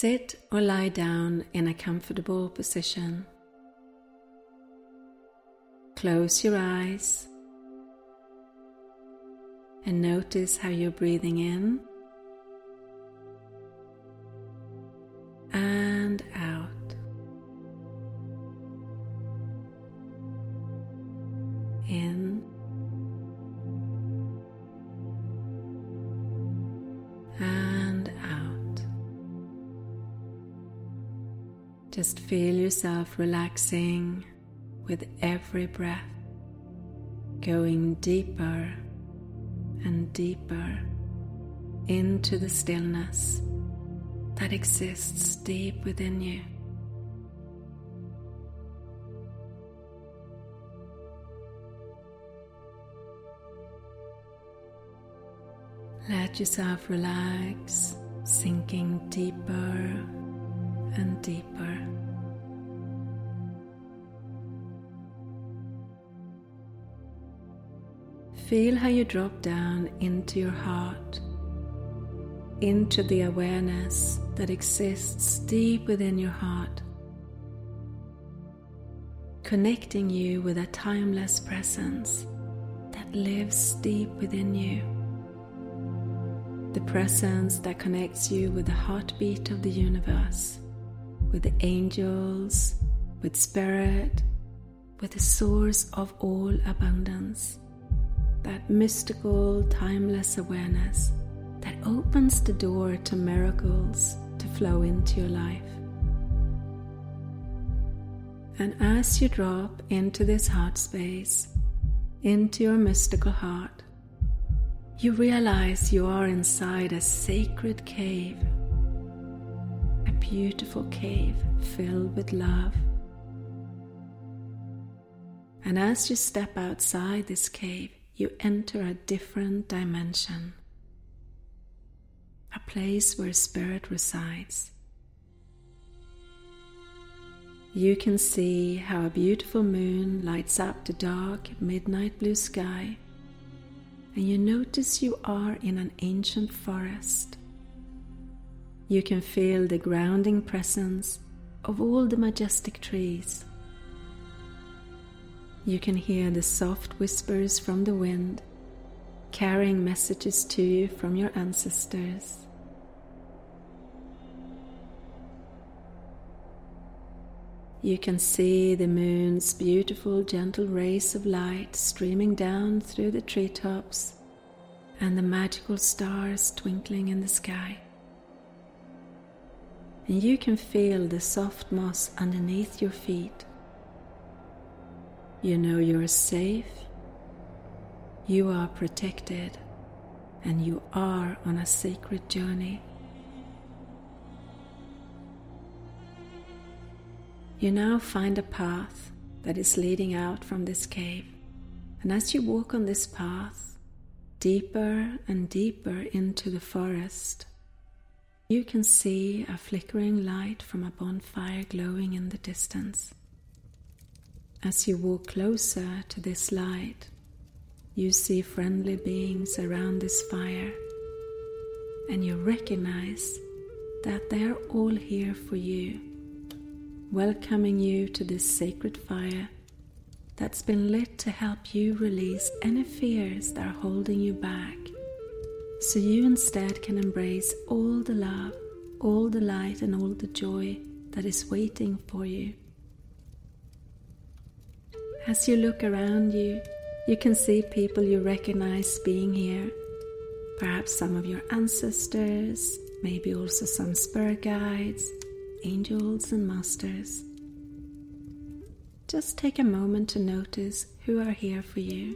Sit or lie down in a comfortable position. Close your eyes and notice how you're breathing in Just feel yourself relaxing with every breath, going deeper and deeper into the stillness that exists deep within you. Let yourself relax, sinking deeper and deeper. Feel how you drop down into your heart, into the awareness that exists deep within your heart, connecting you with a timeless presence that lives deep within you. The presence that connects you with the heartbeat of the universe, with the angels, with spirit, with the source of all abundance that mystical, timeless awareness that opens the door to miracles to flow into your life. And as you drop into this heart space, into your mystical heart, you realize you are inside a sacred cave, beautiful cave filled with love. And as you step outside this cave, you enter a different dimension, a place where spirit resides. You can see how a beautiful moon lights up the dark midnight blue sky, and you notice you are in an ancient forest. You can feel the grounding presence of all the majestic trees you can hear the soft whispers from the wind, carrying messages to you from your ancestors. You can see the moon's beautiful, gentle rays of light streaming down through the treetops and the magical stars twinkling in the sky. And you can feel the soft moss underneath your feet you know you're safe, you are protected, and you are on a sacred journey. You now find a path that is leading out from this cave, and as you walk on this path, deeper and deeper into the forest, you can see a flickering light from a bonfire glowing in the distance. As you walk closer to this light, you see friendly beings around this fire, and you recognize that they are all here for you, welcoming you to this sacred fire that's been lit to help you release any fears that are holding you back, so you instead can embrace all the love, all the light, and all the joy that is waiting for you. As you look around you, you can see people you recognize being here. Perhaps some of your ancestors, maybe also some spirit guides, angels, and masters. Just take a moment to notice who are here for you.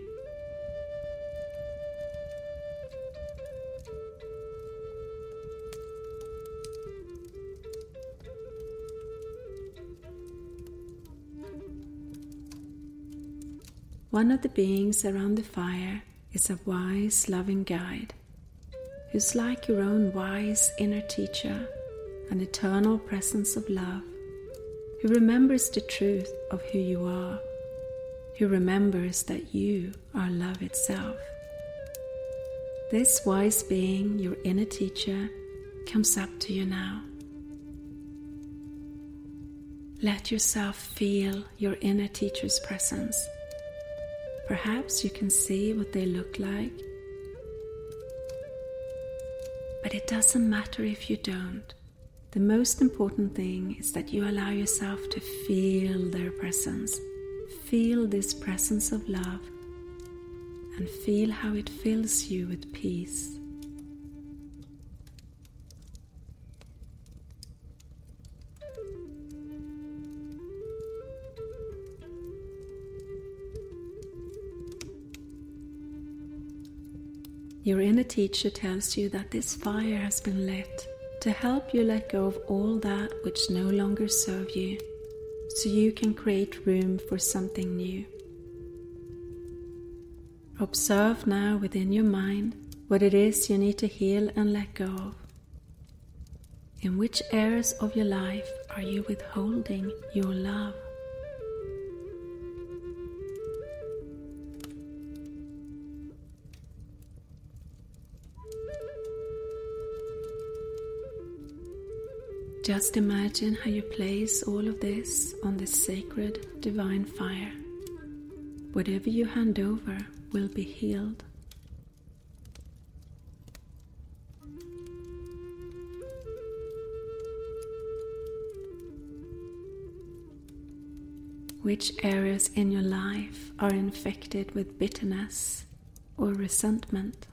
One of the beings around the fire is a wise, loving guide who's like your own wise inner teacher, an eternal presence of love, who remembers the truth of who you are, who remembers that you are love itself. This wise being, your inner teacher, comes up to you now let yourself feel your inner teacher's presence. Perhaps you can see what they look like, but it doesn't matter if you don't. The most important thing is that you allow yourself to feel their presence. Feel this presence of love and feel how it fills you with peace. Your inner teacher tells you that this fire has been lit to help you let go of all that which no longer serve you so you can create room for something new. Observe now within your mind what it is you need to heal and let go of. In which areas of your life are you withholding your love? Just imagine how you place all of this on this sacred divine fire. Whatever you hand over will be healed. Which areas in your life are infected with bitterness or resentment?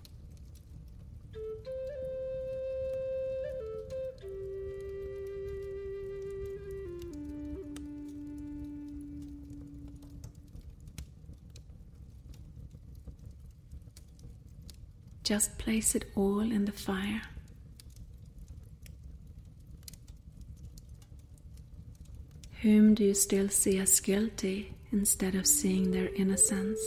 Just place it all in the fire. Whom do you still see as guilty instead of seeing their innocence?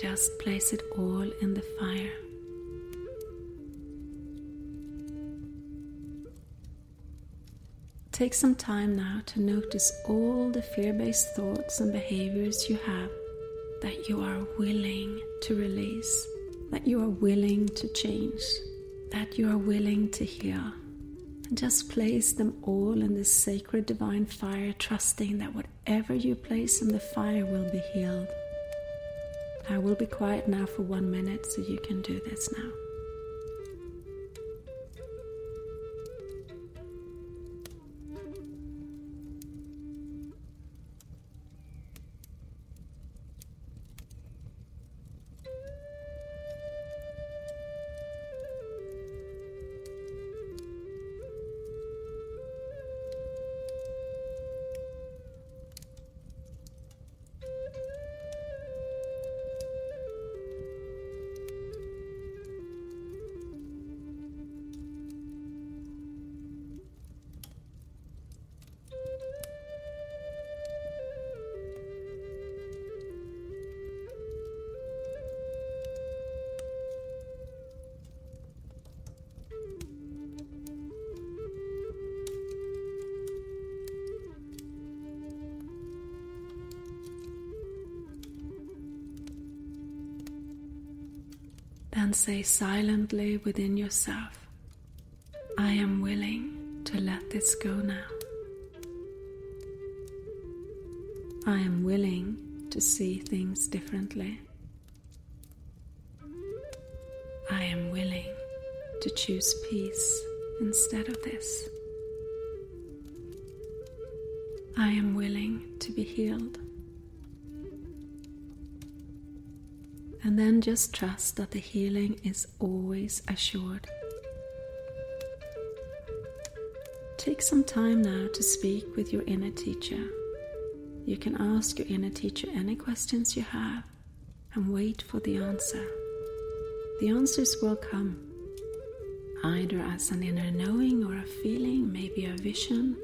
Just place it all in the fire. Take some time now to notice all the fear based thoughts and behaviors you have that you are willing to release, that you are willing to change, that you are willing to heal. And just place them all in this sacred divine fire, trusting that whatever you place in the fire will be healed. I will be quiet now for one minute so you can do this now. Then say silently within yourself, I am willing to let this go now. I am willing to see things differently. I am willing to choose peace instead of this. I am willing to be healed. And then just trust that the healing is always assured. Take some time now to speak with your inner teacher. You can ask your inner teacher any questions you have and wait for the answer. The answers will come, either as an inner knowing or a feeling, maybe a vision.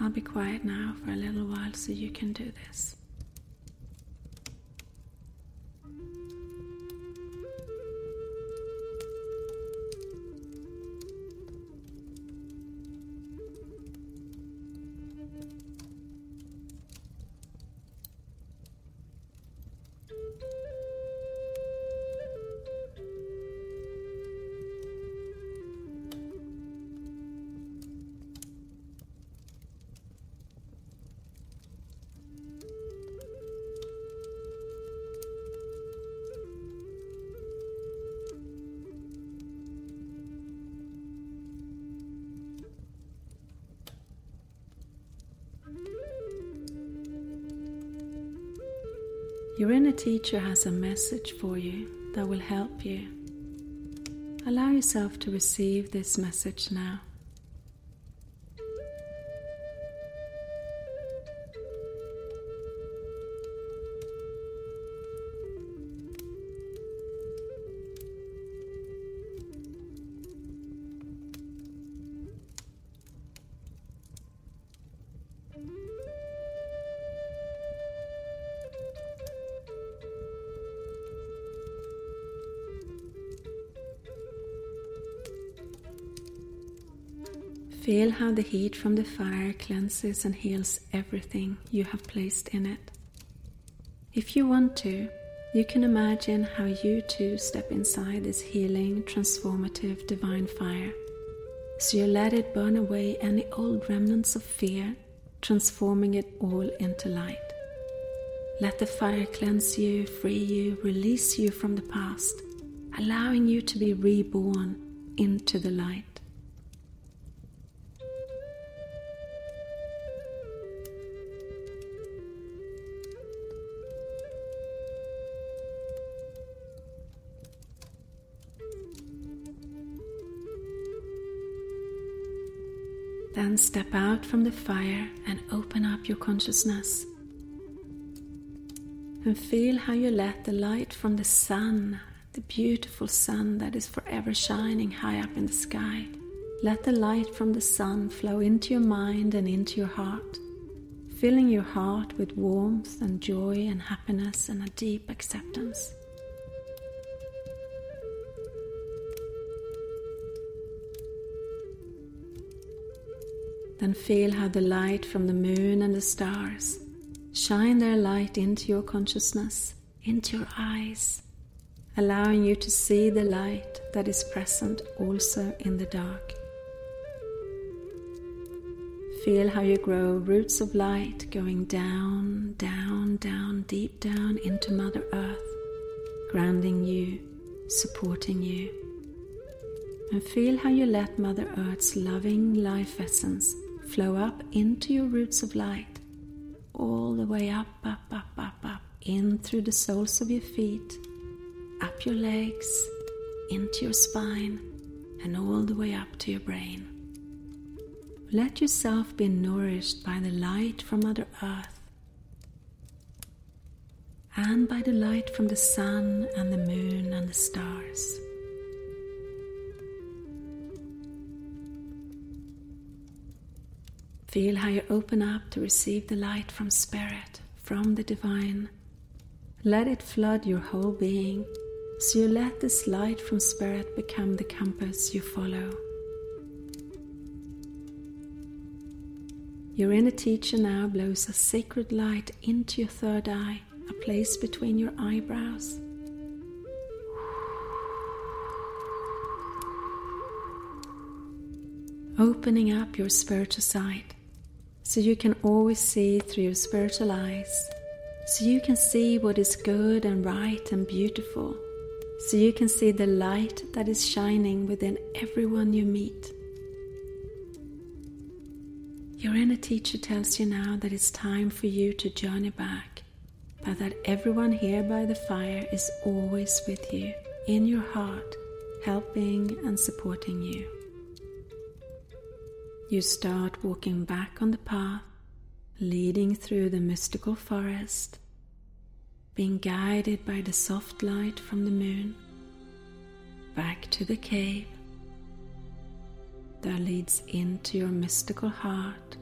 I'll be quiet now for a little while so you can do this. Your inner teacher has a message for you that will help you. Allow yourself to receive this message now. Feel how the heat from the fire cleanses and heals everything you have placed in it. If you want to, you can imagine how you too step inside this healing, transformative, divine fire. So you let it burn away any old remnants of fear, transforming it all into light. Let the fire cleanse you, free you, release you from the past, allowing you to be reborn into the light. Then step out from the fire and open up your consciousness. And feel how you let the light from the sun, the beautiful sun that is forever shining high up in the sky, let the light from the sun flow into your mind and into your heart, filling your heart with warmth and joy and happiness and a deep acceptance. Then feel how the light from the moon and the stars shine their light into your consciousness, into your eyes, allowing you to see the light that is present also in the dark. Feel how you grow roots of light going down, down, down, deep down into Mother Earth, grounding you, supporting you. And feel how you let Mother Earth's loving life essence flow up into your roots of light, all the way up, up, up, up, up, in through the soles of your feet, up your legs, into your spine, and all the way up to your brain. Let yourself be nourished by the light from Mother Earth and by the light from the sun and the moon and the stars. Feel how you open up to receive the light from Spirit, from the Divine. Let it flood your whole being, so you let this light from Spirit become the compass you follow. Your inner teacher now blows a sacred light into your third eye, a place between your eyebrows. Opening up your spiritual sight so you can always see through your spiritual eyes, so you can see what is good and right and beautiful, so you can see the light that is shining within everyone you meet. Your inner teacher tells you now that it's time for you to journey back, but that everyone here by the fire is always with you, in your heart, helping and supporting you. You start walking back on the path, leading through the mystical forest, being guided by the soft light from the moon, back to the cave that leads into your mystical heart,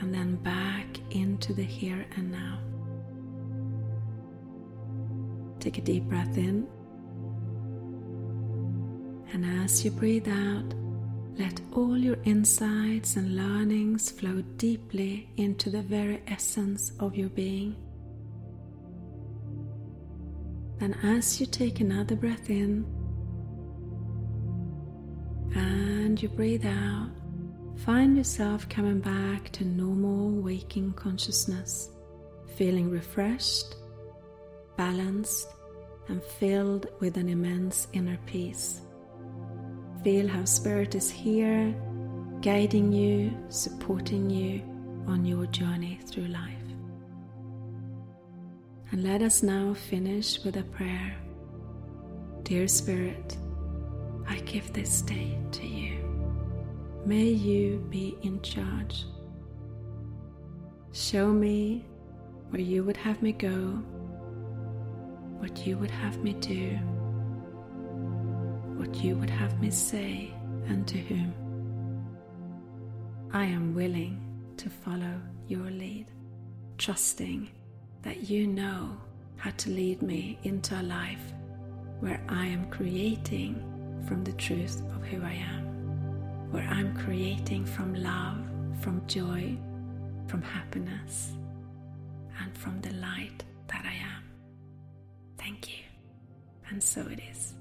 and then back into the here and now. Take a deep breath in, and as you breathe out, let all your insights and learnings flow deeply into the very essence of your being. Then, as you take another breath in and you breathe out, find yourself coming back to normal waking consciousness, feeling refreshed, balanced, and filled with an immense inner peace. Feel how Spirit is here, guiding you, supporting you on your journey through life. And let us now finish with a prayer. Dear Spirit, I give this day to you. May you be in charge. Show me where you would have me go, what you would have me do, what you would have me say, and to whom. I am willing to follow your lead, trusting that you know how to lead me into a life where I am creating from the truth of who I am, where I'm creating from love, from joy, from happiness, and from the light that I am. Thank you. And so it is.